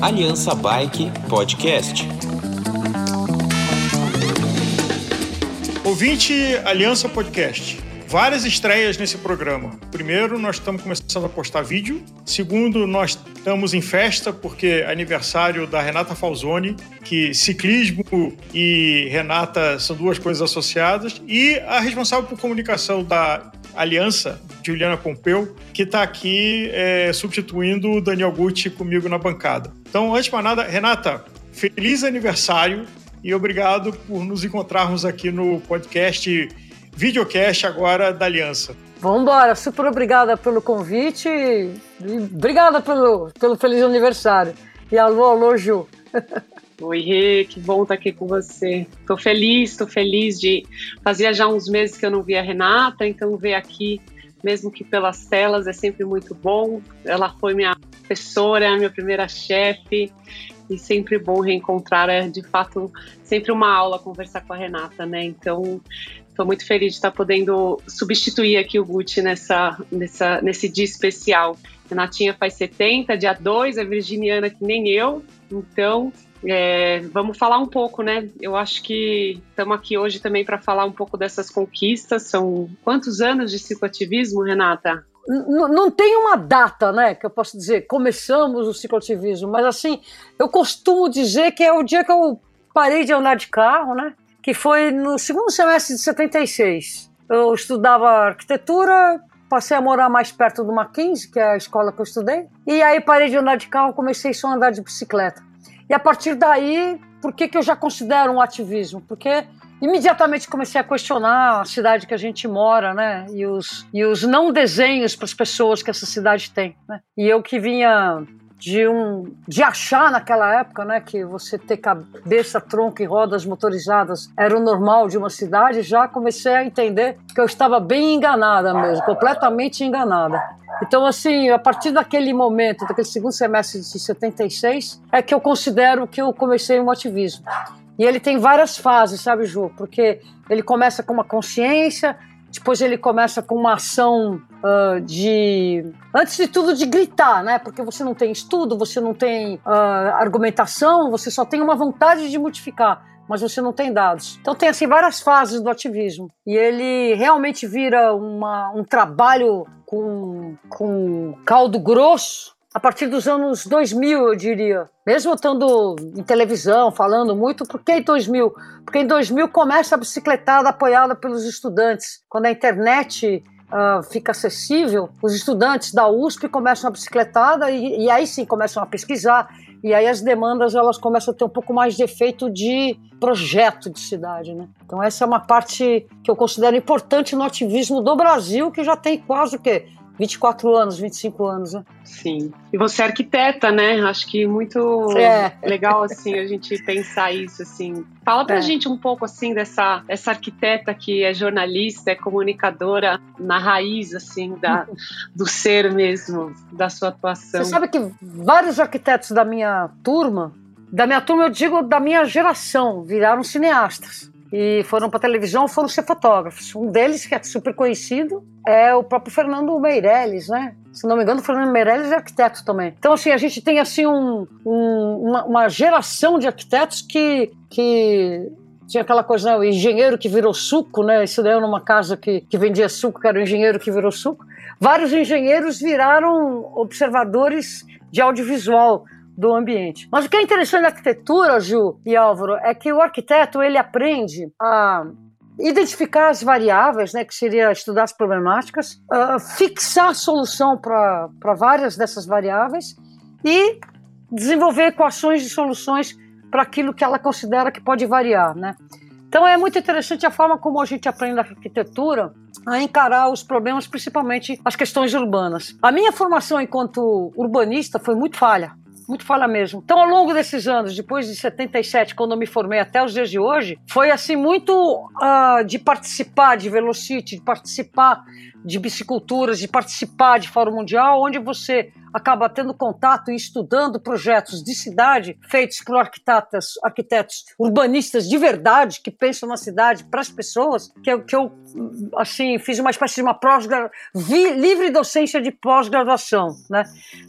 Aliança Bike Podcast. Ouvinte Aliança Podcast. Várias estreias nesse programa. Primeiro, nós estamos começando a postar vídeo. Segundo, nós estamos em festa porque é aniversário da Renata Falzoni, que ciclismo e Renata são duas coisas associadas. E a responsável por comunicação da Aliança, Juliana Pompeu, que está aqui é, substituindo o Daniel Gucci comigo na bancada. Então, antes de mais nada, Renata, feliz aniversário e obrigado por nos encontrarmos aqui no podcast, videocast agora da Aliança. Vamos embora, super obrigada pelo convite e obrigada pelo, pelo feliz aniversário. E alô, alô, Ju. Oi, Rê, que bom estar aqui com você. Estou feliz, estou feliz de. Fazia já uns meses que eu não via a Renata, então ver aqui, mesmo que pelas telas, é sempre muito bom. Ela foi minha professora, minha primeira chefe, e sempre bom reencontrar. É de fato sempre uma aula conversar com a Renata, né? Então, estou muito feliz de estar podendo substituir aqui o Gucci nessa, nessa, nesse dia especial. Renatinha faz 70, dia 2, é virginiana que nem eu, então é, vamos falar um pouco, né? Eu acho que estamos aqui hoje também para falar um pouco dessas conquistas. São quantos anos de cicloativismo, Renata? N não tem uma data, né, que eu posso dizer, começamos o cicloativismo, mas assim, eu costumo dizer que é o dia que eu parei de andar de carro, né, que foi no segundo semestre de 76. Eu estudava arquitetura, passei a morar mais perto do Mackenzie, que é a escola que eu estudei, e aí parei de andar de carro, comecei só a andar de bicicleta. E a partir daí, por que, que eu já considero um ativismo? Porque imediatamente comecei a questionar a cidade que a gente mora, né? E os, e os não desenhos para as pessoas que essa cidade tem. Né? E eu que vinha de um de achar naquela época, né, que você ter cabeça, tronco e rodas motorizadas era o normal de uma cidade, já comecei a entender que eu estava bem enganada mesmo, completamente enganada. Então, assim, a partir daquele momento, daquele segundo semestre de 76, é que eu considero que eu comecei um ativismo. E ele tem várias fases, sabe, Ju? Porque ele começa com uma consciência, depois ele começa com uma ação uh, de. Antes de tudo, de gritar, né? Porque você não tem estudo, você não tem uh, argumentação, você só tem uma vontade de modificar mas você não tem dados. Então tem assim várias fases do ativismo e ele realmente vira uma, um trabalho com, com caldo grosso a partir dos anos 2000, eu diria. Mesmo estando em televisão, falando muito, por que em 2000? Porque em 2000 começa a bicicletada apoiada pelos estudantes. Quando a internet uh, fica acessível, os estudantes da USP começam a bicicletada e, e aí sim começam a pesquisar e aí as demandas elas começam a ter um pouco mais de efeito de projeto de cidade, né? Então essa é uma parte que eu considero importante no ativismo do Brasil, que já tem quase o quê? 24 anos, 25 anos, né? Sim. E você é arquiteta, né? Acho que muito é. legal, assim, a gente pensar isso, assim. Fala pra é. gente um pouco, assim, dessa essa arquiteta que é jornalista, é comunicadora na raiz, assim, da, do ser mesmo, da sua atuação. Você sabe que vários arquitetos da minha turma, da minha turma eu digo da minha geração, viraram cineastas e foram para televisão, foram ser fotógrafos. Um deles, que é super conhecido, é o próprio Fernando Meirelles, né? Se não me engano, o Fernando Meirelles é arquiteto também. Então, assim, a gente tem assim um, um, uma, uma, geração de arquitetos que, que tinha aquela coisa, né, o engenheiro que virou suco, né? Isso daí numa casa que, que vendia suco, que era o engenheiro que virou suco. Vários engenheiros viraram observadores de audiovisual do ambiente. Mas o que é interessante na arquitetura, Ju e Álvaro, é que o arquiteto ele aprende a identificar as variáveis, né, que seria estudar as problemáticas, uh, fixar a solução para várias dessas variáveis e desenvolver equações de soluções para aquilo que ela considera que pode variar, né? Então é muito interessante a forma como a gente aprende na arquitetura a encarar os problemas, principalmente as questões urbanas. A minha formação enquanto urbanista foi muito falha muito falha mesmo. Então, ao longo desses anos, depois de 77, quando eu me formei até os dias de hoje, foi assim muito uh, de participar de Velocity, de participar de biciculturas, de participar de Fórum Mundial, onde você acaba tendo contato e estudando projetos de cidade feitos por arquitetos, arquitetos urbanistas de verdade, que pensam na cidade para as pessoas, que eu, que eu assim, fiz uma espécie de uma pós livre docência de pós-graduação, né?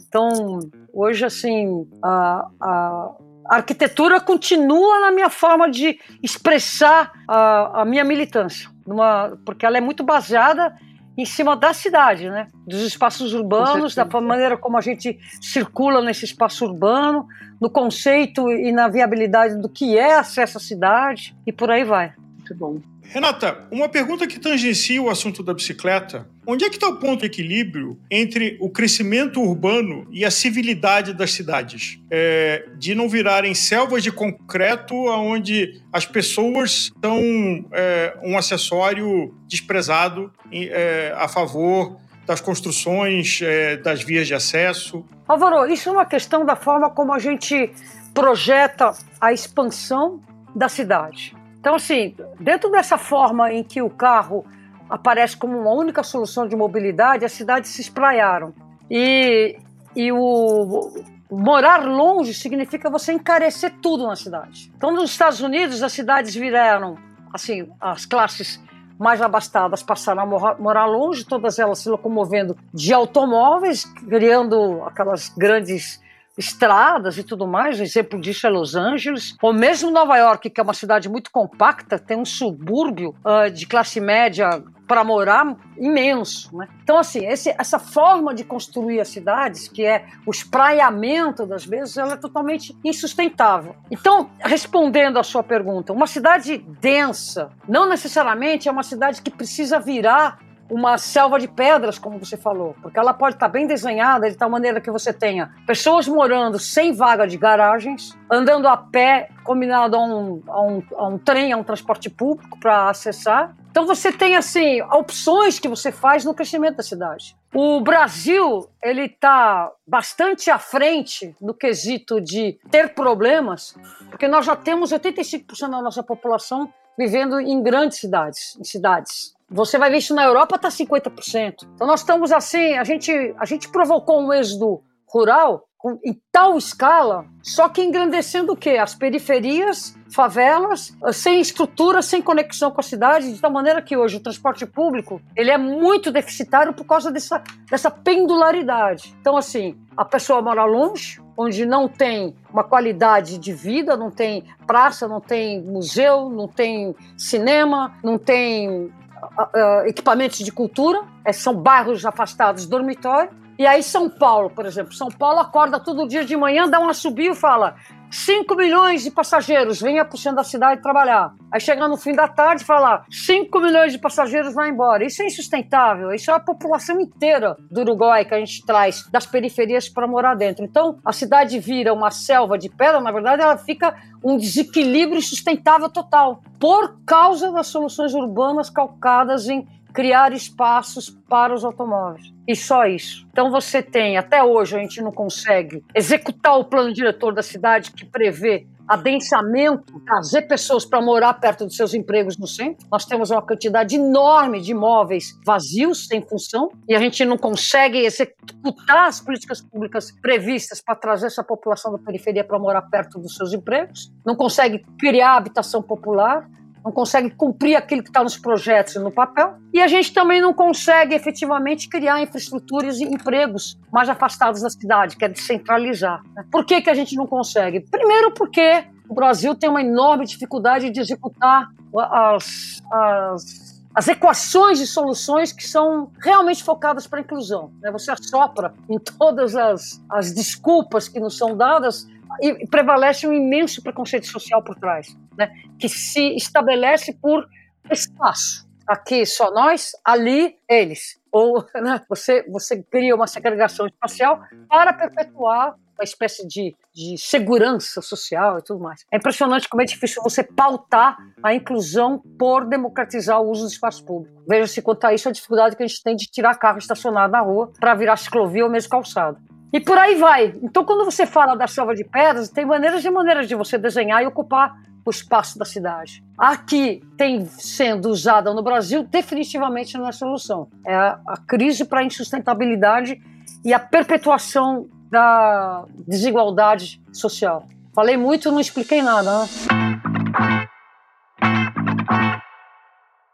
Então, hoje, assim, a, a a arquitetura continua na minha forma de expressar a, a minha militância, numa, porque ela é muito baseada em cima da cidade, né? Dos espaços urbanos, da maneira como a gente circula nesse espaço urbano, no conceito e na viabilidade do que é acesso à cidade e por aí vai. Muito bom. Renata, uma pergunta que tangencia o assunto da bicicleta. Onde é que está o ponto de equilíbrio entre o crescimento urbano e a civilidade das cidades? É, de não virarem selvas de concreto onde as pessoas são é, um acessório desprezado é, a favor das construções, é, das vias de acesso. Álvaro, isso é uma questão da forma como a gente projeta a expansão da cidade. Então, assim, dentro dessa forma em que o carro aparece como uma única solução de mobilidade, as cidades se espraiaram. E, e o, morar longe significa você encarecer tudo na cidade. Então, nos Estados Unidos, as cidades viraram, assim, as classes mais abastadas passaram a morar longe, todas elas se locomovendo de automóveis, criando aquelas grandes estradas e tudo mais. Exemplo disso é Los Angeles, ou mesmo Nova York, que é uma cidade muito compacta, tem um subúrbio uh, de classe média para morar imenso. Né? Então, assim, esse, essa forma de construir as cidades, que é o espraiamento das vezes, ela é totalmente insustentável. Então, respondendo à sua pergunta, uma cidade densa não necessariamente é uma cidade que precisa virar uma selva de pedras, como você falou, porque ela pode estar bem desenhada de tal maneira que você tenha pessoas morando sem vaga de garagens, andando a pé, combinado a um, a um, a um trem, a um transporte público para acessar. Então você tem assim opções que você faz no crescimento da cidade. O Brasil ele está bastante à frente no quesito de ter problemas, porque nós já temos 85% da nossa população vivendo em grandes cidades, em cidades você vai ver isso na Europa, está 50%. Então nós estamos assim, a gente, a gente provocou um êxodo rural com, em tal escala, só que engrandecendo o quê? As periferias, favelas, sem estrutura, sem conexão com a cidade, de tal maneira que hoje o transporte público ele é muito deficitário por causa dessa, dessa pendularidade. Então, assim, a pessoa mora longe, onde não tem uma qualidade de vida, não tem praça, não tem museu, não tem cinema, não tem uh, equipamentos de cultura, é, são bairros afastados, dormitório. E aí São Paulo, por exemplo, São Paulo acorda todo dia de manhã, dá um assobio e fala 5 milhões de passageiros, venha para o centro da cidade trabalhar. Aí chega no fim da tarde e fala 5 milhões de passageiros vai embora. Isso é insustentável, isso é a população inteira do Uruguai que a gente traz das periferias para morar dentro. Então a cidade vira uma selva de pedra, na verdade ela fica um desequilíbrio insustentável total por causa das soluções urbanas calcadas em criar espaços para os automóveis. E só isso. Então você tem, até hoje a gente não consegue executar o plano diretor da cidade que prevê adensamento, trazer pessoas para morar perto dos seus empregos no centro. Nós temos uma quantidade enorme de imóveis vazios, sem função, e a gente não consegue executar as políticas públicas previstas para trazer essa população da periferia para morar perto dos seus empregos, não consegue criar habitação popular, não consegue cumprir aquilo que está nos projetos e no papel. E a gente também não consegue efetivamente criar infraestruturas e empregos mais afastados da cidade, que é descentralizar. Né? Por que, que a gente não consegue? Primeiro, porque o Brasil tem uma enorme dificuldade de executar as, as as equações de soluções que são realmente focadas para a inclusão. Né? Você assopra em todas as, as desculpas que nos são dadas e prevalece um imenso preconceito social por trás, né? que se estabelece por espaço. Aqui só nós, ali eles. Ou né, você, você cria uma segregação espacial para perpetuar uma espécie de, de segurança social e tudo mais. É impressionante como é difícil você pautar a inclusão por democratizar o uso do espaço público. Veja-se quanto a isso a dificuldade que a gente tem de tirar carro estacionado na rua para virar ciclovia ou mesmo calçado. E por aí vai. Então, quando você fala da selva de pedras, tem maneiras e maneiras de você desenhar e ocupar o espaço da cidade. A que tem sendo usada no Brasil definitivamente não é solução. É a, crise para a insustentabilidade e a perpetuação da desigualdade social. Falei muito, não expliquei nada. Né?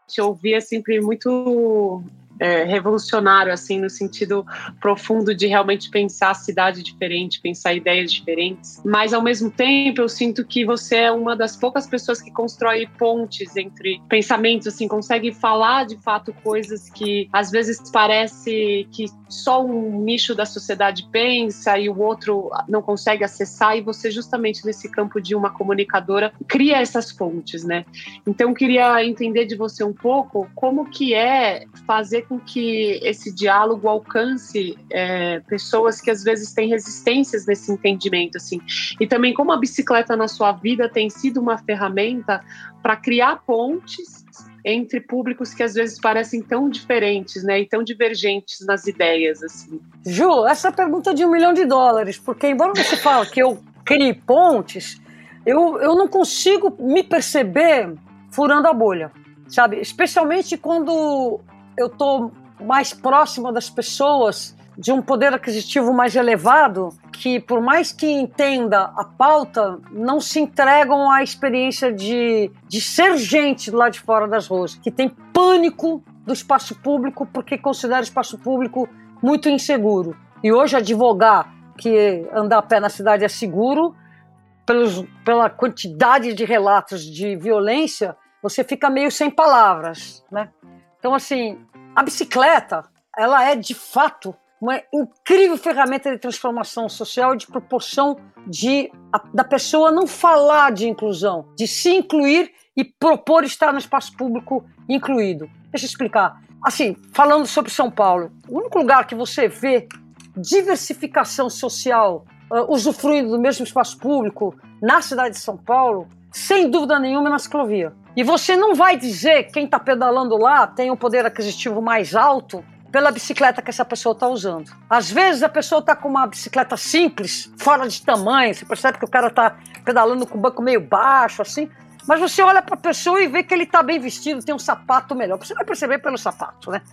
Te ouvir é sempre muito é, revolucionário, assim, no sentido profundo de realmente pensar a cidade diferente, pensar ideias diferentes. Mas, ao mesmo tempo, eu sinto que você é uma das poucas pessoas que constrói pontes entre pensamentos, assim, consegue falar de fato coisas que às vezes parece que só um nicho da sociedade pensa e o outro não consegue acessar, e você, justamente nesse campo de uma comunicadora, cria essas pontes, né? Então, queria entender de você um pouco como que é fazer com que esse diálogo alcance é, pessoas que às vezes têm resistências nesse entendimento, assim. E também como a bicicleta na sua vida tem sido uma ferramenta para criar pontes entre públicos que às vezes parecem tão diferentes, né, e tão divergentes nas ideias, assim. Ju, essa pergunta é de um milhão de dólares, porque embora você fale que eu crie pontes, eu, eu não consigo me perceber furando a bolha, sabe? Especialmente quando eu estou mais próxima das pessoas, de um poder aquisitivo mais elevado, que por mais que entenda a pauta, não se entregam à experiência de, de ser gente lá de fora das ruas, que tem pânico do espaço público porque considera o espaço público muito inseguro. E hoje advogar que andar a pé na cidade é seguro, pelos, pela quantidade de relatos de violência, você fica meio sem palavras, né? Então, assim, a bicicleta, ela é de fato uma incrível ferramenta de transformação social de proporção de a, da pessoa não falar de inclusão, de se incluir e propor estar no espaço público incluído. Deixa eu explicar. Assim, falando sobre São Paulo, o único lugar que você vê diversificação social uh, usufruindo do mesmo espaço público na cidade de São Paulo, sem dúvida nenhuma, na ciclovia. E você não vai dizer que quem está pedalando lá tem um poder aquisitivo mais alto pela bicicleta que essa pessoa está usando. Às vezes a pessoa está com uma bicicleta simples, fora de tamanho, você percebe que o cara está pedalando com o banco meio baixo, assim. Mas você olha para a pessoa e vê que ele está bem vestido, tem um sapato melhor. Você vai perceber pelo sapato, né?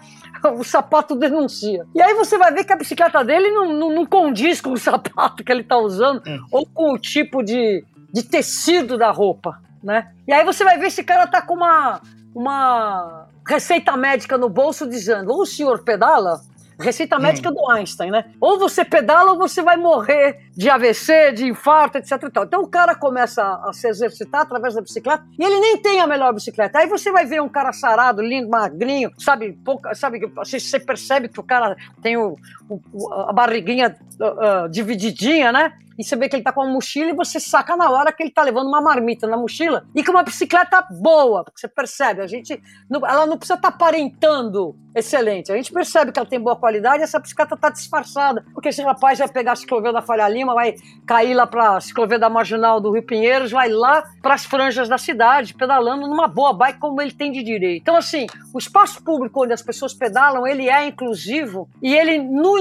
O sapato denuncia. E aí você vai ver que a bicicleta dele não, não, não condiz com o sapato que ele está usando é. ou com o tipo de, de tecido da roupa né? E aí você vai ver esse cara tá com uma, uma receita médica no bolso dizendo: ou o senhor pedala, receita hum. médica hum. do Einstein, né? Ou você pedala ou você vai morrer de AVC, de infarto, etc. Então o cara começa a se exercitar através da bicicleta e ele nem tem a melhor bicicleta. Aí você vai ver um cara sarado, lindo, magrinho, sabe? Pouca, sabe você, você percebe que o cara tem o, o a barriguinha uh, divididinha, né? e você vê que ele tá com uma mochila e você saca na hora que ele tá levando uma marmita na mochila e com uma bicicleta boa, porque você percebe, a gente, ela não precisa estar tá aparentando excelente, a gente percebe que ela tem boa qualidade e essa bicicleta tá disfarçada, porque esse rapaz vai pegar a ciclovia da Falha Lima, vai cair lá pra ciclovia da Marginal do Rio Pinheiros, vai lá para as franjas da cidade, pedalando numa boa bike como ele tem de direito. Então, assim, o espaço público onde as pessoas pedalam, ele é inclusivo e ele, no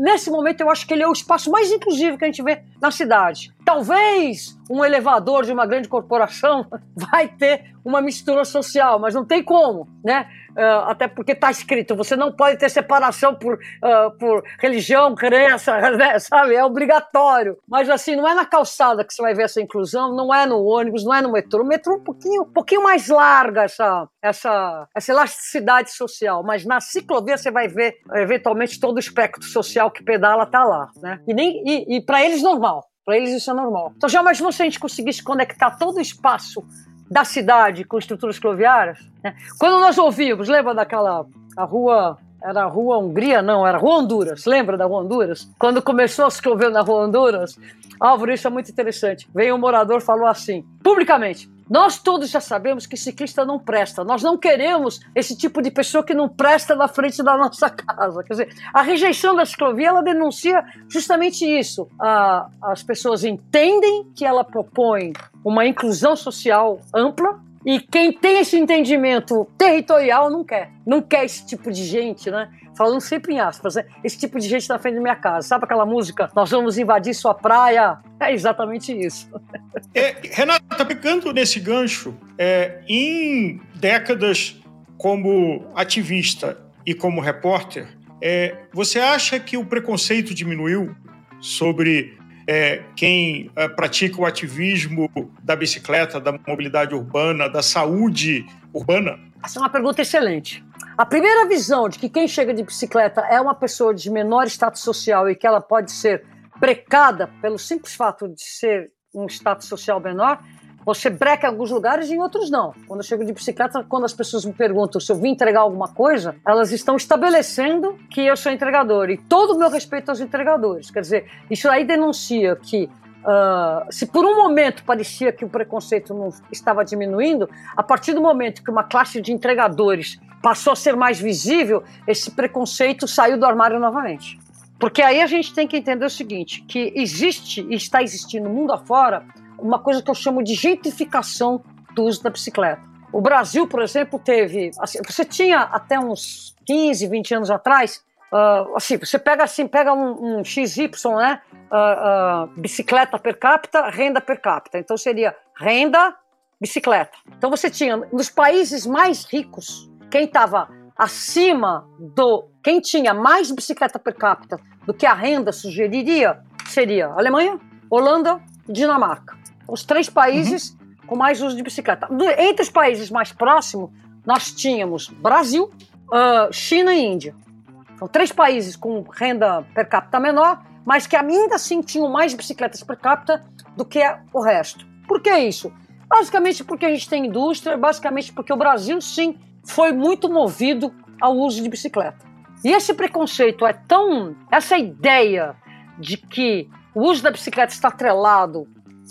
nesse momento eu acho que ele é o espaço mais inclusivo que a gente vê na cidade. Talvez um elevador de uma grande corporação vai ter uma mistura social, mas não tem como, né? Uh, até porque está escrito, você não pode ter separação por, uh, por religião, crença, né? sabe? É obrigatório. Mas assim, não é na calçada que você vai ver essa inclusão, não é no ônibus, não é no metrô. O metrô é um pouquinho, um pouquinho mais larga essa, essa, essa elasticidade social, mas na ciclovia você vai ver, eventualmente, todo o espectro social que pedala está lá, né? E, nem, e, e para eles normal. Para eles isso é normal. Então já imaginou se a gente conseguisse conectar todo o espaço da cidade com estruturas cloviárias? Né? Quando nós ouvimos, lembra daquela a rua era a Rua Hungria, não, era Rua Honduras. Lembra da Rua Honduras? Quando começou a se chover na Rua Honduras, Álvaro, isso é muito interessante. Veio um morador falou assim, publicamente: nós todos já sabemos que ciclista não presta. Nós não queremos esse tipo de pessoa que não presta na frente da nossa casa. Quer dizer, a rejeição da ciclovia ela denuncia justamente isso. Ah, as pessoas entendem que ela propõe uma inclusão social ampla, e quem tem esse entendimento territorial não quer. Não quer esse tipo de gente, né? Falando sempre em aspas, né? Esse tipo de gente na frente da minha casa. Sabe aquela música? Nós vamos invadir sua praia? É exatamente isso. É, Renata, pegando nesse gancho, é, em décadas como ativista e como repórter, É, você acha que o preconceito diminuiu sobre é, quem é, pratica o ativismo da bicicleta, da mobilidade urbana, da saúde urbana? Essa é uma pergunta excelente. A primeira visão de que quem chega de bicicleta é uma pessoa de menor status social e que ela pode ser brecada pelo simples fato de ser um status social menor, você breca em alguns lugares e em outros não. Quando eu chego de bicicleta, quando as pessoas me perguntam se eu vim entregar alguma coisa, elas estão estabelecendo que eu sou entregador. E todo o meu respeito aos entregadores. Quer dizer, isso aí denuncia que Uh, se por um momento parecia que o preconceito não estava diminuindo, a partir do momento que uma classe de entregadores passou a ser mais visível, esse preconceito saiu do armário novamente. Porque aí a gente tem que entender o seguinte, que existe e está existindo no mundo afora uma coisa que eu chamo de gentrificação do uso da bicicleta. O Brasil, por exemplo, teve. Assim, você tinha até uns 15, 20 anos atrás. Uh, assim, você pega assim, pega um, um XY, né? Uh, uh, bicicleta per capita, renda per capita. Então seria renda, bicicleta. Então você tinha nos países mais ricos, quem estava acima do. Quem tinha mais bicicleta per capita do que a renda sugeriria seria Alemanha, Holanda, Dinamarca. Os três países uhum. com mais uso de bicicleta. Entre os países mais próximos, nós tínhamos Brasil, uh, China e Índia. São três países com renda per capita menor, mas que ainda assim tinham mais bicicletas per capita do que o resto. Por que isso? Basicamente porque a gente tem indústria, basicamente porque o Brasil, sim, foi muito movido ao uso de bicicleta. E esse preconceito é tão. Essa ideia de que o uso da bicicleta está atrelado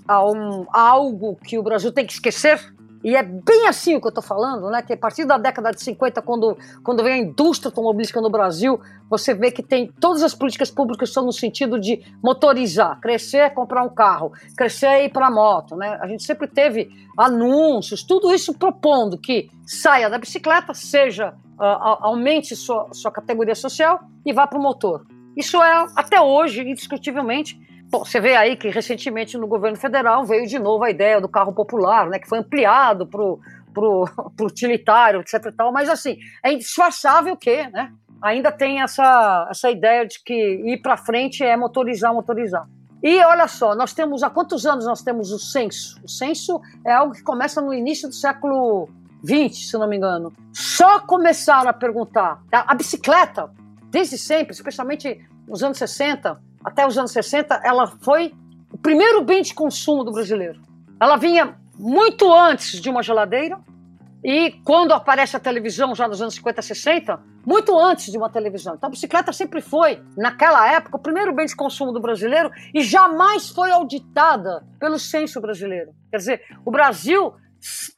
a, um, a algo que o Brasil tem que esquecer. E é bem assim o que eu estou falando, né? Que a partir da década de 50, quando, quando vem a indústria automobilística no Brasil, você vê que tem todas as políticas públicas são no sentido de motorizar, crescer é comprar um carro, crescer é ir para a moto, né? A gente sempre teve anúncios, tudo isso propondo que saia da bicicleta, seja uh, aumente sua, sua categoria social e vá para o motor. Isso é até hoje indiscutivelmente Bom, você vê aí que recentemente no governo federal veio de novo a ideia do carro popular, né, que foi ampliado para o utilitário, etc. Tal, mas assim, é indisfarçável que né, ainda tem essa, essa ideia de que ir para frente é motorizar, motorizar. E olha só, nós temos há quantos anos nós temos o censo? O censo é algo que começa no início do século XX, se não me engano. Só começaram a perguntar. A, a bicicleta, desde sempre, especialmente nos anos 60, até os anos 60, ela foi o primeiro bem de consumo do brasileiro. Ela vinha muito antes de uma geladeira e quando aparece a televisão, já nos anos 50, 60, muito antes de uma televisão. Então a bicicleta sempre foi, naquela época, o primeiro bem de consumo do brasileiro e jamais foi auditada pelo censo brasileiro. Quer dizer, o Brasil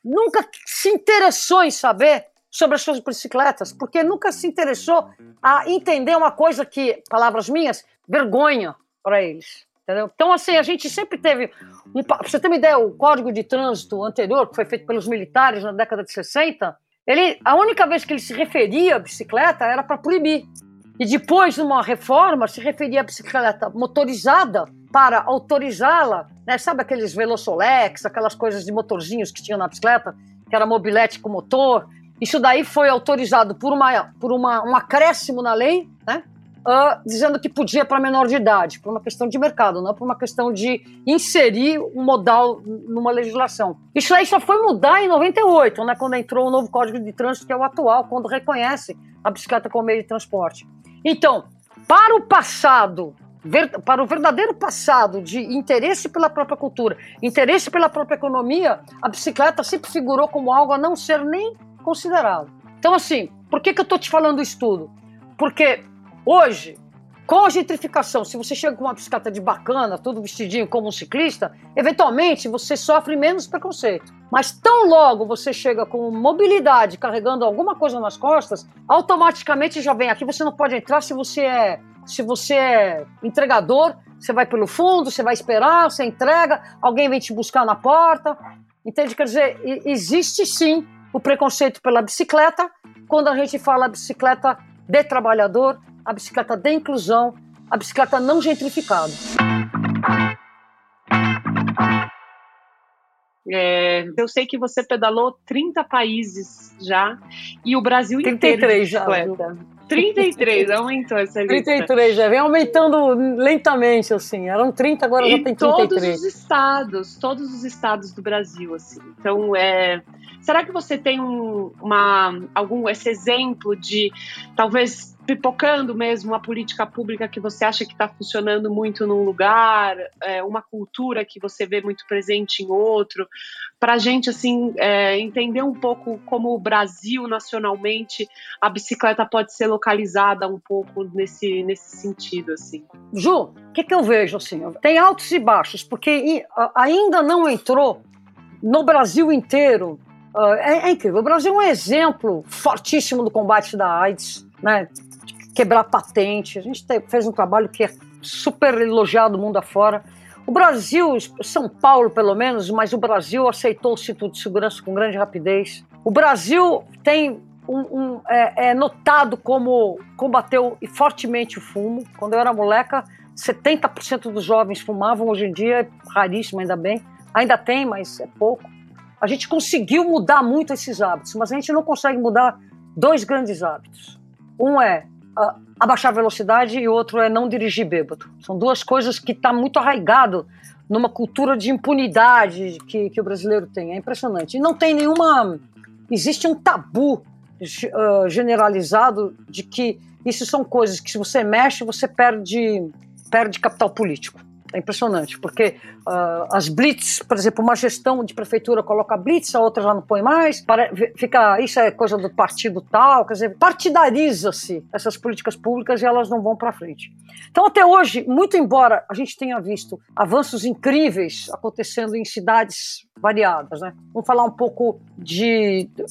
nunca se interessou em saber sobre as suas bicicletas, porque nunca se interessou a entender uma coisa que, palavras minhas, vergonha para eles. Entendeu? Então, assim, a gente sempre teve. Um, você ter uma ideia, o Código de Trânsito anterior, que foi feito pelos militares na década de 60, ele, a única vez que ele se referia à bicicleta era para proibir. E depois, numa reforma, se referia à bicicleta motorizada para autorizá-la, né? sabe aqueles Velosolex, aquelas coisas de motorzinhos que tinham na bicicleta, que era mobilete com motor. Isso daí foi autorizado por, uma, por uma, um acréscimo na lei, né? Uh, dizendo que podia para menor de idade, por uma questão de mercado, não por uma questão de inserir um modal numa legislação. Isso aí só foi mudar em 98, né, quando entrou o novo Código de Trânsito, que é o atual, quando reconhece a bicicleta como meio de transporte. Então, para o passado, para o verdadeiro passado de interesse pela própria cultura, interesse pela própria economia, a bicicleta sempre figurou como algo a não ser nem considerado. Então, assim, por que, que eu estou te falando isso tudo? Porque hoje, com a gentrificação, se você chega com uma bicicleta de bacana, todo vestidinho como um ciclista, eventualmente você sofre menos preconceito. Mas tão logo você chega com mobilidade, carregando alguma coisa nas costas, automaticamente já vem aqui, você não pode entrar se você é se você é entregador, você vai pelo fundo, você vai esperar, você entrega, alguém vem te buscar na porta. Entende? Quer dizer, existe sim o preconceito pela bicicleta, quando a gente fala bicicleta de trabalhador, a bicicleta de inclusão, a bicicleta não gentrificada. É, eu sei que você pedalou 30 países já e o Brasil 33 inteiro de bicicleta. Já, 33, aumentou essa lista. 33, já vem aumentando lentamente, assim. Eram 30, agora e já tem 33. todos os estados, todos os estados do Brasil, assim. Então, é... Será que você tem um, uma, algum esse exemplo de talvez pipocando mesmo uma política pública que você acha que está funcionando muito num lugar, é, uma cultura que você vê muito presente em outro, para a gente assim é, entender um pouco como o Brasil nacionalmente a bicicleta pode ser localizada um pouco nesse, nesse sentido assim. Ju, o que, que eu vejo assim? Tem altos e baixos, porque ainda não entrou no Brasil inteiro. Uh, é, é incrível. O Brasil é um exemplo fortíssimo do combate da AIDS, né? Quebrar patente. A gente fez um trabalho que é super elogiado mundo afora. O Brasil, São Paulo pelo menos, mas o Brasil aceitou o cinto de segurança com grande rapidez. O Brasil tem um, um, é, é, notado como combateu fortemente o fumo. Quando eu era moleca, 70% dos jovens fumavam, hoje em dia é raríssimo, ainda bem. Ainda tem, mas é pouco. A gente conseguiu mudar muito esses hábitos, mas a gente não consegue mudar dois grandes hábitos. Um é abaixar a velocidade e outro é não dirigir bêbado. São duas coisas que estão tá muito arraigado numa cultura de impunidade que, que o brasileiro tem. É impressionante. E não tem nenhuma. Existe um tabu uh, generalizado de que isso são coisas que, se você mexe, você perde, perde capital político. É impressionante, porque uh, as blitz, por exemplo, uma gestão de prefeitura coloca blitz, a outra já não põe mais, para, fica, isso é coisa do partido tal, quer dizer, partidariza-se essas políticas públicas e elas não vão para frente. Então, até hoje, muito embora a gente tenha visto avanços incríveis acontecendo em cidades variadas, né? Vamos falar um pouco de, de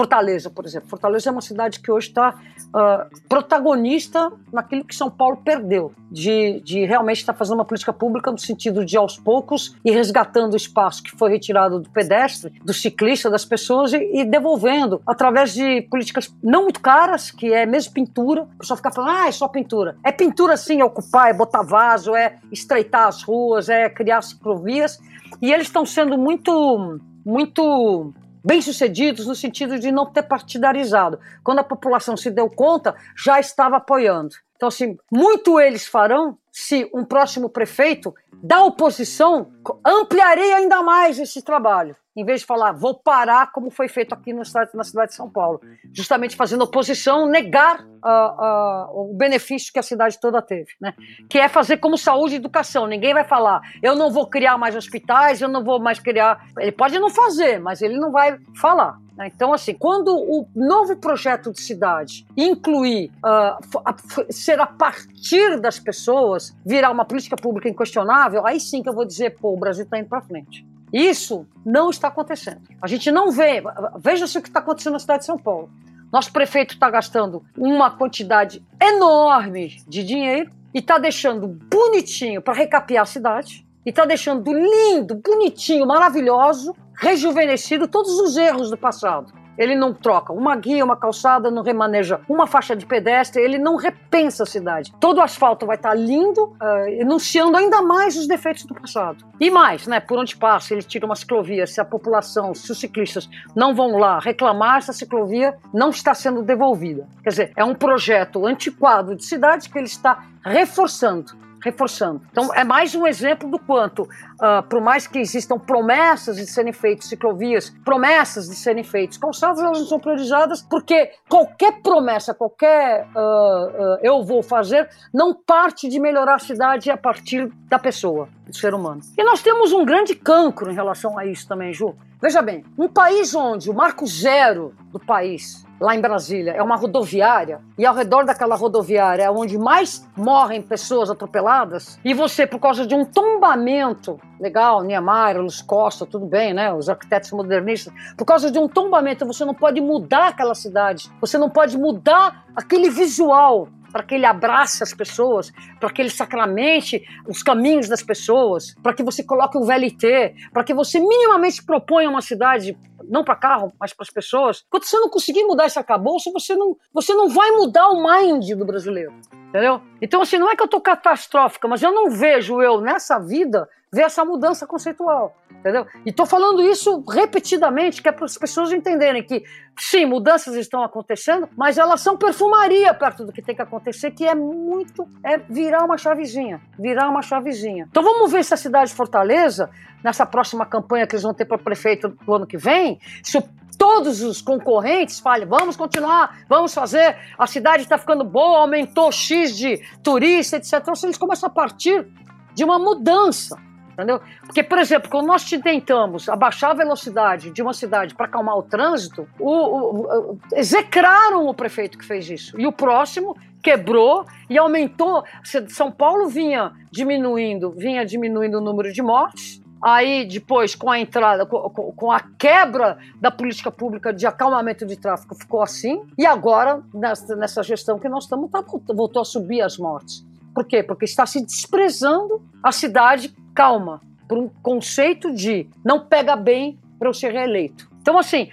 Fortaleza, por exemplo. Fortaleza é uma cidade que hoje está uh, protagonista naquilo que São Paulo perdeu, de, de realmente estar tá fazendo uma política pública no sentido de, aos poucos, e resgatando o espaço que foi retirado do pedestre, do ciclista, das pessoas, e, e devolvendo através de políticas não muito caras, que é mesmo pintura. O pessoal fica falando, ah, é só pintura. É pintura sim, é ocupar, é botar vaso, é estreitar as ruas, é criar ciclovias. E eles estão sendo muito, muito bem-sucedidos no sentido de não ter partidarizado. Quando a população se deu conta, já estava apoiando. Então, assim, muito eles farão se um próximo prefeito da oposição ampliarei ainda mais esse trabalho em vez de falar, vou parar, como foi feito aqui na cidade, na cidade de São Paulo, justamente fazendo oposição, negar uh, uh, o benefício que a cidade toda teve, né? que é fazer como saúde e educação. Ninguém vai falar, eu não vou criar mais hospitais, eu não vou mais criar. Ele pode não fazer, mas ele não vai falar. Né? Então, assim, quando o novo projeto de cidade incluir, uh, ser a partir das pessoas, virar uma política pública inquestionável, aí sim que eu vou dizer, pô, o Brasil está indo para frente. Isso não está acontecendo. A gente não vê. Veja-se o que está acontecendo na cidade de São Paulo. Nosso prefeito está gastando uma quantidade enorme de dinheiro e está deixando bonitinho para recapear a cidade. E está deixando lindo, bonitinho, maravilhoso, rejuvenescido todos os erros do passado. Ele não troca uma guia, uma calçada, não remaneja uma faixa de pedestre, ele não repensa a cidade. Todo o asfalto vai estar lindo, uh, enunciando ainda mais os defeitos do passado. E mais, né? Por onde passa, ele tira uma ciclovia. Se a população, se os ciclistas não vão lá reclamar, essa ciclovia não está sendo devolvida. Quer dizer, é um projeto antiquado de cidade que ele está reforçando reforçando. Então, é mais um exemplo do quanto, uh, por mais que existam promessas de serem feitas ciclovias, promessas de serem feitas calçadas, elas não são priorizadas, porque qualquer promessa, qualquer uh, uh, eu vou fazer, não parte de melhorar a cidade a partir da pessoa, do ser humano. E nós temos um grande cancro em relação a isso também, Ju. Veja bem, um país onde o marco zero do país lá em Brasília, é uma rodoviária, e ao redor daquela rodoviária é onde mais morrem pessoas atropeladas, e você, por causa de um tombamento, legal, Niemeyer, Luz Costa, tudo bem, né? Os arquitetos modernistas, por causa de um tombamento, você não pode mudar aquela cidade, você não pode mudar aquele visual para que ele abrace as pessoas, para que ele sacramente os caminhos das pessoas, para que você coloque o VLT, para que você minimamente proponha uma cidade não para carro, mas para as pessoas. Quando você não conseguir mudar esse acabouço, você não, você não vai mudar o mind do brasileiro. Entendeu? Então, assim, não é que eu tô catastrófica, mas eu não vejo eu nessa vida ver essa mudança conceitual. Entendeu? E tô falando isso repetidamente, que é para as pessoas entenderem que, sim, mudanças estão acontecendo, mas elas são perfumaria perto do que tem que acontecer, que é muito. é virar uma chavezinha. Virar uma chavezinha. Então vamos ver se a cidade de Fortaleza, nessa próxima campanha que eles vão ter para prefeito do ano que vem, se todos os concorrentes falem, vamos continuar, vamos fazer, a cidade está ficando boa, aumentou X de turista, etc. Então, eles começam a partir de uma mudança. Entendeu? Porque, por exemplo, quando nós tentamos abaixar a velocidade de uma cidade para acalmar o trânsito, o, o, o, execraram o prefeito que fez isso. E o próximo quebrou e aumentou. São Paulo vinha diminuindo, vinha diminuindo o número de mortes, Aí, depois, com a entrada, com, com, a quebra da política pública de acalmamento de tráfego, ficou assim. E agora, nessa, nessa gestão que nós estamos, tá, voltou a subir as mortes. Por quê? Porque está se desprezando a cidade calma, por um conceito de não pega bem para eu ser reeleito. Então, assim,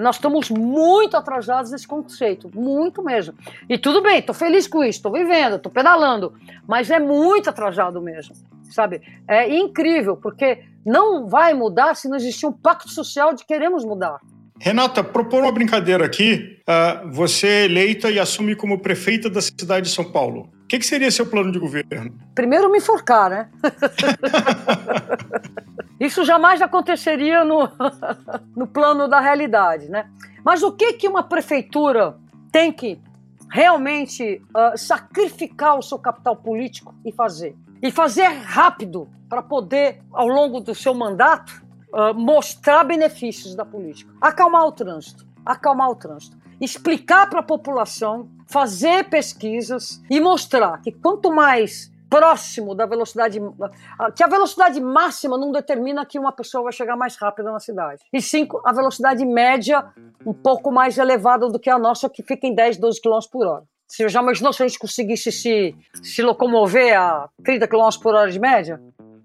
nós estamos muito atrasados nesse conceito, muito mesmo. E tudo bem, estou feliz com isso, estou vivendo, estou pedalando, mas é muito atrasado mesmo sabe? É incrível, porque não vai mudar se não existir um pacto social de queremos mudar. Renata, propor uma brincadeira aqui. Uh, você é eleita e assume como prefeita da cidade de São Paulo. O que, que seria seu plano de governo? Primeiro me enforcar, né? Isso jamais aconteceria no, no plano da realidade, né? Mas o que, que uma prefeitura tem que realmente uh, sacrificar o seu capital político e fazer? e fazer rápido para poder, ao longo do seu mandato, uh, mostrar benefícios da política. Acalmar o trânsito, acalmar o trânsito. Explicar para a população, fazer pesquisas e mostrar que quanto mais próximo da velocidade, que a velocidade máxima não determina que uma pessoa vai chegar mais rápido na cidade. E sim, a velocidade média um pouco mais elevada do que a nossa, que fica em 10, 12 km por hora. Você já imaginou se a gente conseguisse se, se locomover a 30 km por hora de média?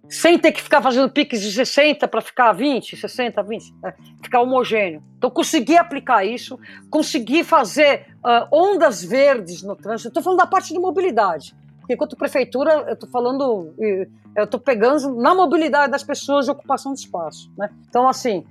Sem ter que ficar fazendo piques de 60 para ficar 20, 60, 20, é, ficar homogêneo. Então, conseguir aplicar isso, conseguir fazer uh, ondas verdes no trânsito. Estou falando da parte de mobilidade. Enquanto prefeitura, eu estou falando, eu estou pegando na mobilidade das pessoas e ocupação de espaço. Né? Então, assim,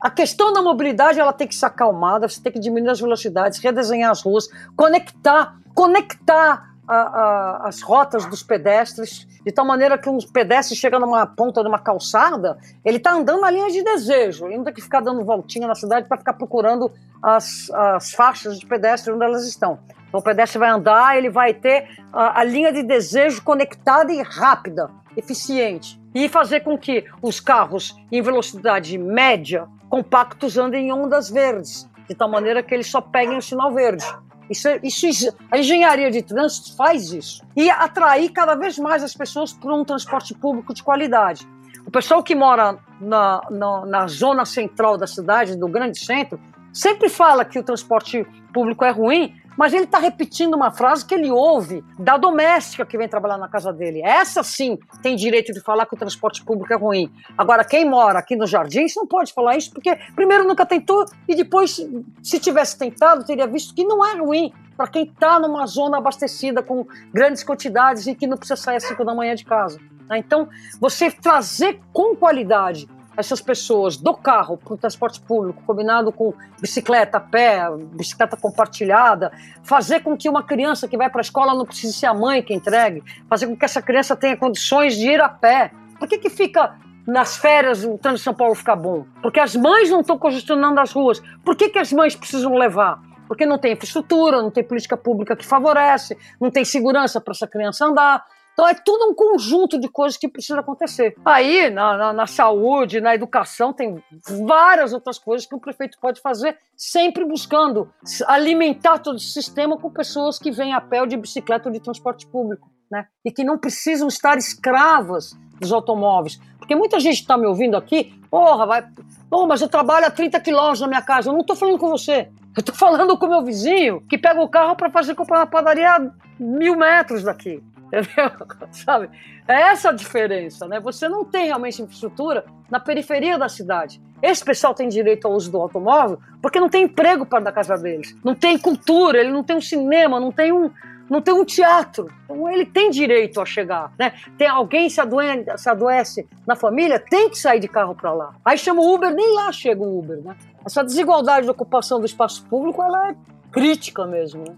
a questão da mobilidade ela tem que ser acalmada, você tem que diminuir as velocidades, redesenhar as ruas, conectar, conectar a, a, as rotas dos pedestres, de tal maneira que um pedestre chega numa ponta de uma calçada, ele está andando na linha de desejo, ele não tem que ficar dando voltinha na cidade para ficar procurando as, as faixas de pedestre onde elas estão. Então o pedestre vai andar, ele vai ter a, a linha de desejo conectada e rápida, eficiente. E fazer com que os carros em velocidade média compactos andem em ondas verdes, de tal maneira que eles só peguem o sinal verde. Isso, é, isso, a engenharia de trânsito faz isso. E atrair cada vez mais as pessoas para um transporte público de qualidade. O pessoal que mora na, na, na zona central da cidade, do grande centro, sempre fala que o transporte público é ruim, mas ele está repetindo uma frase que ele ouve da doméstica que vem trabalhar na casa dele. Essa sim tem direito de falar que o transporte público é ruim. Agora, quem mora aqui nos jardins não pode falar isso, porque primeiro nunca tentou e depois, se tivesse tentado, teria visto que não é ruim para quem está numa zona abastecida com grandes quantidades e que não precisa sair às 5 da manhã de casa. Então, você trazer com qualidade essas pessoas do carro para o transporte público, combinado com bicicleta a pé, bicicleta compartilhada, fazer com que uma criança que vai para a escola não precise ser a mãe que entregue, fazer com que essa criança tenha condições de ir a pé. Por que, que fica nas férias o trânsito de São Paulo ficar bom? Porque as mães não estão congestionando as ruas. Por que, que as mães precisam levar? Porque não tem infraestrutura, não tem política pública que favorece, não tem segurança para essa criança andar. Então é tudo um conjunto de coisas que precisa acontecer. Aí, na, na, na, saúde, na educação, tem várias outras coisas que o prefeito pode fazer, sempre buscando alimentar todo o sistema com pessoas que vêm a pé ou de bicicleta ou de transporte público. Né? E que não precisam estar escravas dos automóveis. Porque muita gente está me ouvindo aqui, porra, vai. Oh, mas eu trabalho a 30 quilômetros da minha casa. Eu não estou falando com você. Eu estou falando com o meu vizinho que pega o carro para fazer comprar na padaria a mil metros daqui. Entendeu? Sabe? É essa a diferença, né? Você não tem realmente infraestrutura na periferia da cidade. Esse pessoal tem direito ao uso do automóvel porque não tem emprego para da casa deles. Não tem cultura, ele não tem um cinema, não tem um, não tem um teatro. Então ele tem direito a chegar. Né? Tem alguém se adoece, se adoece na família, tem que sair de carro para lá. Aí chama o Uber, nem lá chega o Uber. Né? Essa desigualdade de ocupação do espaço público ela é crítica mesmo. Né?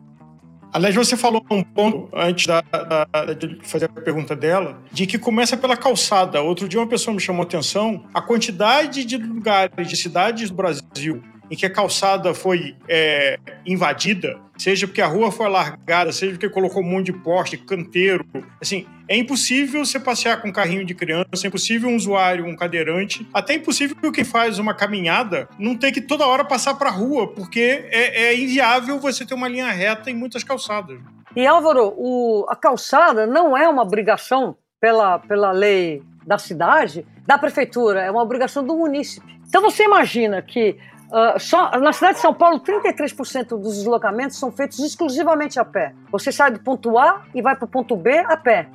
Aliás, você falou um ponto antes da, da, de fazer a pergunta dela, de que começa pela calçada. Outro dia uma pessoa me chamou a atenção a quantidade de lugares, de cidades do Brasil em que a calçada foi é, invadida, seja porque a rua foi alargada, seja porque colocou um monte de poste, canteiro, assim, é impossível você passear com um carrinho de criança, é impossível um usuário, um cadeirante, até impossível quem faz uma caminhada não ter que toda hora passar para a rua, porque é, é, inviável você ter uma linha reta em muitas calçadas. E Álvaro, o, a calçada não é uma obrigação pela, pela lei da cidade, da prefeitura, é uma obrigação do munícipe. Então você imagina que Uh, só, na cidade de São Paulo, 33% dos deslocamentos são feitos exclusivamente a pé. Você sai do ponto A e vai para o ponto B a pé.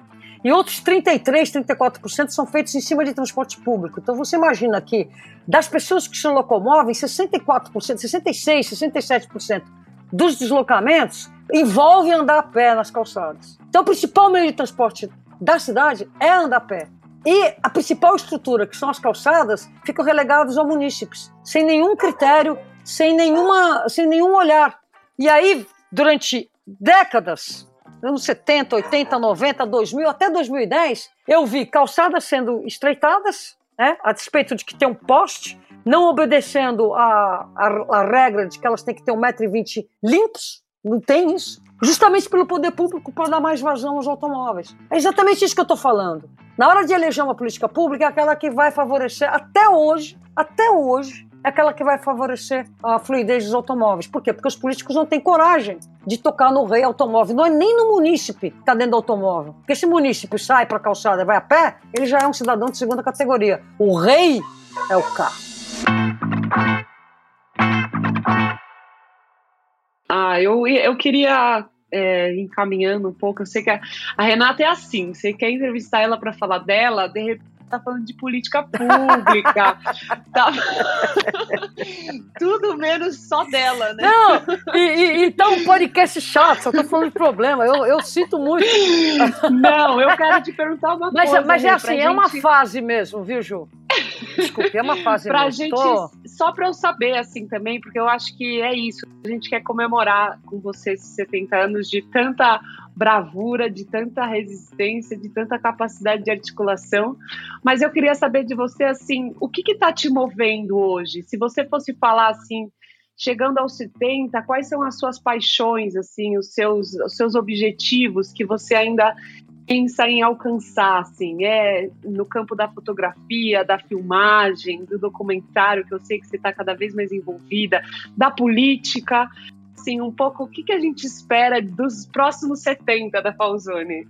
E outros 33, 34% são feitos em cima de transporte público. Então você imagina que das pessoas que se locomovem, 64%, 66, 67% dos deslocamentos envolve andar a pé nas calçadas. Então o principal meio de transporte da cidade é andar a pé. E a principal estrutura, que são as calçadas, ficam relegados ao munícipes, sem nenhum critério, sem, nenhuma, sem nenhum olhar. E aí, durante décadas, anos 70, 80, 90, 2000, até 2010, eu vi calçadas sendo estreitadas, né, a despeito de que tem um poste, não obedecendo a, a, a regra de que elas têm que ter 1,20m limpos, não tem isso justamente pelo poder público para dar mais vazão aos automóveis. É exatamente isso que eu estou falando. Na hora de eleger uma política pública, é aquela que vai favorecer, até hoje, até hoje, é aquela que vai favorecer a fluidez dos automóveis. Por quê? Porque os políticos não têm coragem de tocar no rei automóvel. Não é nem no munícipe que está dentro do automóvel. Porque se o munícipe sai para a calçada e vai a pé, ele já é um cidadão de segunda categoria. O rei é o carro. Ah, eu, eu queria é, encaminhando um pouco, eu sei que a, a, Renata é assim, você quer entrevistar ela para falar dela, de repente tá falando de política pública, tá... tudo menos só dela, né? Não, e, e, tá um podcast chato, só tô falando de problema, eu, eu sinto muito. Não, eu quero te perguntar uma mas, coisa. Mas é assim, é gente... uma fase mesmo, viu, Ju? Desculpe, é uma fase pra gente. Só para eu saber, assim, também, porque eu acho que é isso. A gente quer comemorar com você esses 70 anos de tanta bravura, de tanta resistência, de tanta capacidade de articulação. Mas eu queria saber de você, assim, o que está te movendo hoje? Se você fosse falar, assim, chegando aos 70, quais são as suas paixões, assim, os seus, os seus objetivos que você ainda pensa em alcançar, assim, é no campo da fotografia, da filmagem, do documentário, que eu sei que você está cada vez mais envolvida, da política, assim, um pouco o que, que a gente espera dos próximos 70 da Falzone?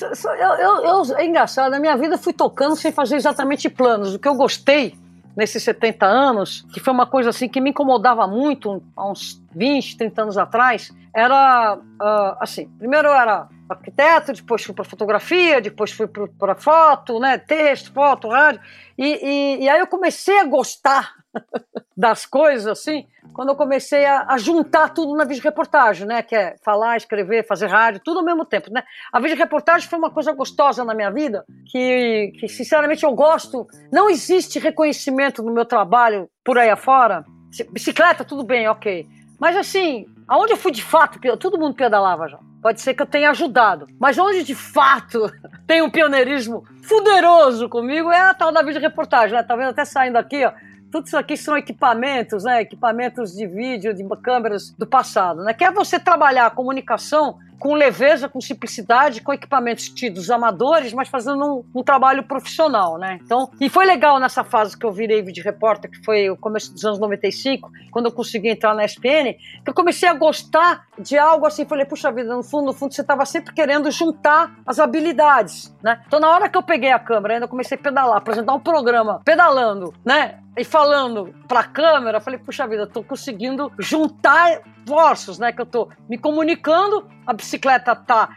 Eu, eu, eu, é engraçado, na minha vida eu fui tocando sem fazer exatamente planos. O que eu gostei nesses 70 anos, que foi uma coisa assim que me incomodava muito há uns 20, 30 anos atrás, era uh, assim: primeiro eu era arquiteto, depois fui para fotografia, depois fui para foto, né, texto, foto, rádio, e, e, e aí eu comecei a gostar das coisas assim, quando eu comecei a, a juntar tudo na vídeo reportagem, né, que é falar, escrever, fazer rádio, tudo ao mesmo tempo, né. A vídeo reportagem foi uma coisa gostosa na minha vida, que, que sinceramente eu gosto. Não existe reconhecimento no meu trabalho por aí afora. Bicicleta, tudo bem, ok. Mas assim, aonde eu fui de fato, todo mundo pedalava já. Pode ser que eu tenha ajudado. Mas onde de fato tem um pioneirismo fuderoso comigo é a tal da vídeo reportagem, né? Tá vendo até saindo aqui, ó tudo isso aqui são equipamentos, né? Equipamentos de vídeo, de câmeras do passado, né? Que é você trabalhar a comunicação com leveza, com simplicidade, com equipamentos tidos amadores, mas fazendo um, um, trabalho profissional, né? Então, e foi legal nessa fase que eu virei vídeo repórter, que foi o começo dos anos 95, quando eu consegui entrar na SPN, que eu comecei a gostar de algo assim, falei, puxa vida, no fundo, no fundo, você estava sempre querendo juntar as habilidades, né? Então, na hora que eu peguei a câmera, ainda comecei a pedalar, apresentar um programa, pedalando, né? E falando para a câmera, falei, puxa vida, estou conseguindo juntar esforços, né? Que eu tô me comunicando, a bicicleta tá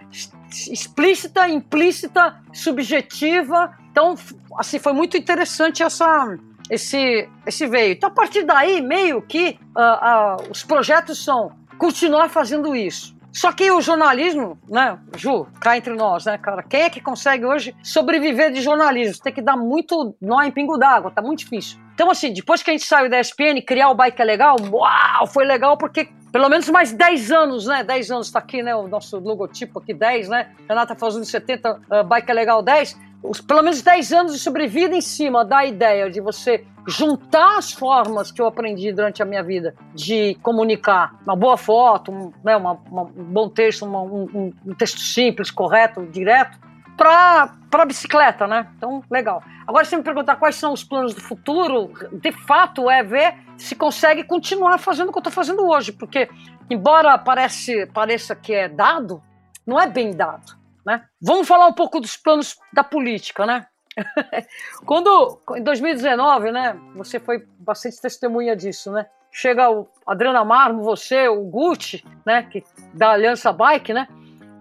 explícita, implícita, subjetiva. Então, assim, foi muito interessante essa, esse, esse veio. Então, a partir daí, meio que uh, uh, os projetos são continuar fazendo isso. Só que o jornalismo, né, Ju, cá entre nós, né, cara, quem é que consegue hoje sobreviver de jornalismo? Tem que dar muito nó em pingo d'água, tá muito difícil. Então, assim, depois que a gente saiu da ESPN, criar o bike é legal, uau, foi legal porque pelo menos mais 10 anos, né? 10 anos está aqui, né? O nosso logotipo aqui, 10, né? Renata fazendo 70, uh, Bike é Legal 10. Os, pelo menos 10 anos de sobrevida em cima da ideia de você juntar as formas que eu aprendi durante a minha vida de comunicar uma boa foto, um, né, uma, uma, um bom texto, uma, um, um, texto simples, correto, direto, para bicicleta, né? Então, legal. Agora, se me perguntar quais são os planos do futuro, de fato é ver se consegue continuar fazendo o que eu estou fazendo hoje, porque, embora parece, pareça que é dado, não é bem dado. Né? Vamos falar um pouco dos planos da política, né? Quando, em 2019, né, você foi bastante testemunha disso, né? Chega o Adriana Marmo, você, o Gucci, né, que, da Aliança Bike, né?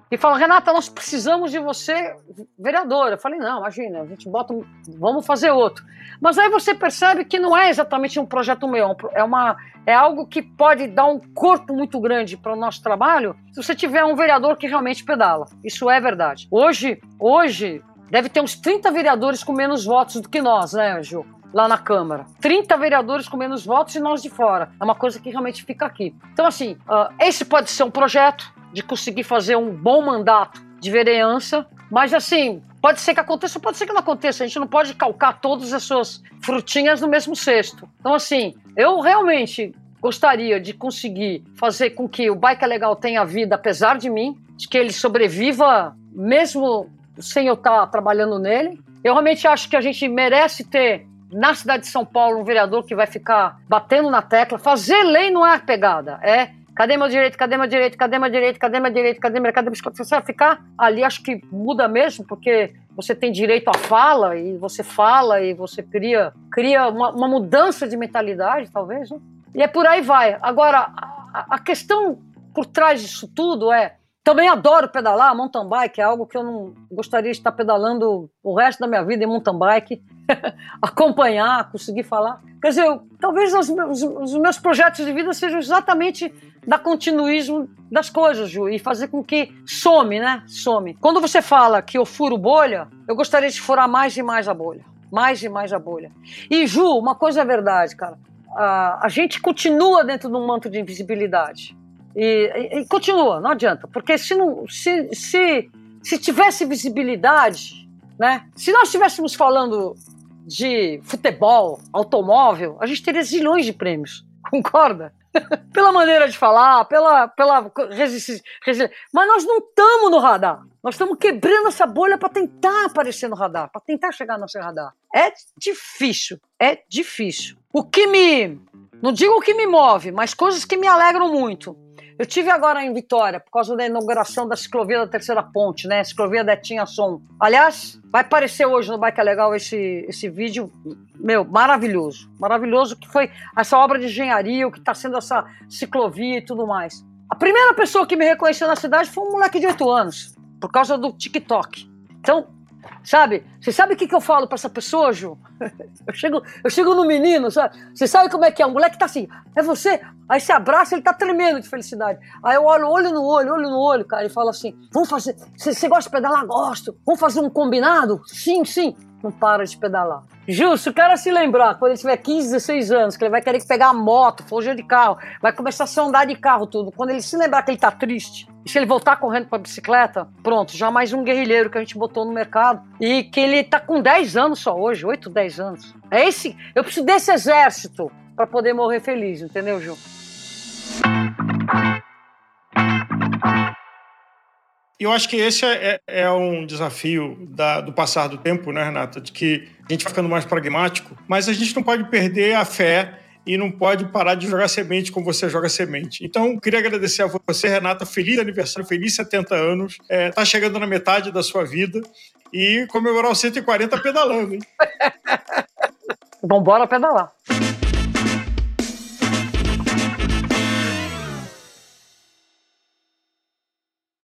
E fala, Renata, nós precisamos de você vereadora. Eu falei, não, imagina, a gente bota, vamos fazer outro. Mas aí você percebe que não é exatamente um projeto meu, é, uma, é algo que pode dar um corpo muito grande para o nosso trabalho se você tiver um vereador que realmente pedala. Isso é verdade. Hoje, hoje deve ter uns 30 vereadores com menos votos do que nós, né, Ju? Lá na Câmara. 30 vereadores com menos votos e nós de fora. É uma coisa que realmente fica aqui. Então, assim, uh, esse pode ser um projeto de conseguir fazer um bom mandato de vereança, mas assim, pode ser que aconteça, pode ser que não aconteça. A gente não pode calcar todas as suas frutinhas no mesmo cesto. Então, assim, eu realmente gostaria de conseguir fazer com que o Bike é Legal tenha vida apesar de mim, de que ele sobreviva mesmo sem eu estar trabalhando nele. Eu realmente acho que a gente merece ter na cidade de São Paulo um vereador que vai ficar batendo na tecla. Fazer lei não é pegada, é Cadê meu direito? Cadê meu direito? Cadê meu direito? Cadê meu direito? Cadê meu cadê Cadê Você vai ficar ali, acho que muda mesmo, porque você tem direito à fala e você fala e você cria, cria uma, uma mudança de mentalidade, talvez, né? E é por aí vai. Agora, a, a questão por trás disso tudo é também adoro pedalar, mountain bike é algo que eu não gostaria de estar pedalando o resto da minha vida em mountain bike, acompanhar, conseguir falar. Quer dizer, eu, talvez os meus, os meus, projetos de vida sejam exatamente da continuismo das coisas, Ju, e fazer com que some, né? Some. Quando você fala que eu furo bolha, eu gostaria de furar mais e mais a bolha. Mais e mais a bolha. E, Ju, uma coisa é verdade, cara. A, a gente continua dentro de um manto de invisibilidade. E, e, continua, não adianta. Porque se, não, se, se, se tivesse visibilidade, né? Se nós estivéssemos falando de futebol, automóvel, a gente teria zilhões de prêmios. Concorda? pela maneira de falar, pela, pela resistência. Mas nós não estamos no radar. Nós estamos quebrando essa bolha para tentar aparecer no radar, para tentar chegar no nosso radar. É difícil, é difícil. O que me. Não digo o que me move, mas coisas que me alegram muito. Eu tive agora em Vitória, por causa da inauguração da ciclovia da Terceira Ponte, né? Ciclovia Detinha Som. Aliás, vai aparecer hoje no Bike é Legal esse, esse vídeo, meu, maravilhoso. Maravilhoso que foi essa obra de engenharia, o que está sendo essa ciclovia e tudo mais. A primeira pessoa que me reconheceu na cidade foi um moleque de 8 anos, por causa do TikTok. Então, Sabe? Você sabe o que, que eu falo para essa pessoa, Ju? Eu chego, eu chego no menino, sabe? Você sabe como é que é? O moleque tá assim, é você? Aí você abraça, ele tá tremendo de felicidade. Aí eu olho olho no olho, olho no olho, cara, e falo assim: vamos fazer. Você gosta de pedalar? Gosto. Vamos fazer um combinado? Sim, sim. Não para de pedalar. Ju, se o cara se lembrar, quando ele tiver 15, 16 anos, que ele vai querer pegar a moto, fugir de carro, vai começar a andar de carro tudo. Quando ele se lembrar que ele tá triste, e se ele voltar correndo para bicicleta, pronto, já mais um guerrilheiro que a gente botou no mercado. E que ele tá com 10 anos só hoje, 8, 10 anos. É esse, eu preciso desse exército para poder morrer feliz, entendeu, Ju? E eu acho que esse é, é, é um desafio da, do passar do tempo, né, Renata? De que a gente vai ficando mais pragmático, mas a gente não pode perder a fé e não pode parar de jogar semente como você joga semente. Então, queria agradecer a você, Renata. Feliz aniversário, feliz 70 anos. É, tá chegando na metade da sua vida e comemorar os 140 pedalando, hein? Vambora pedalar.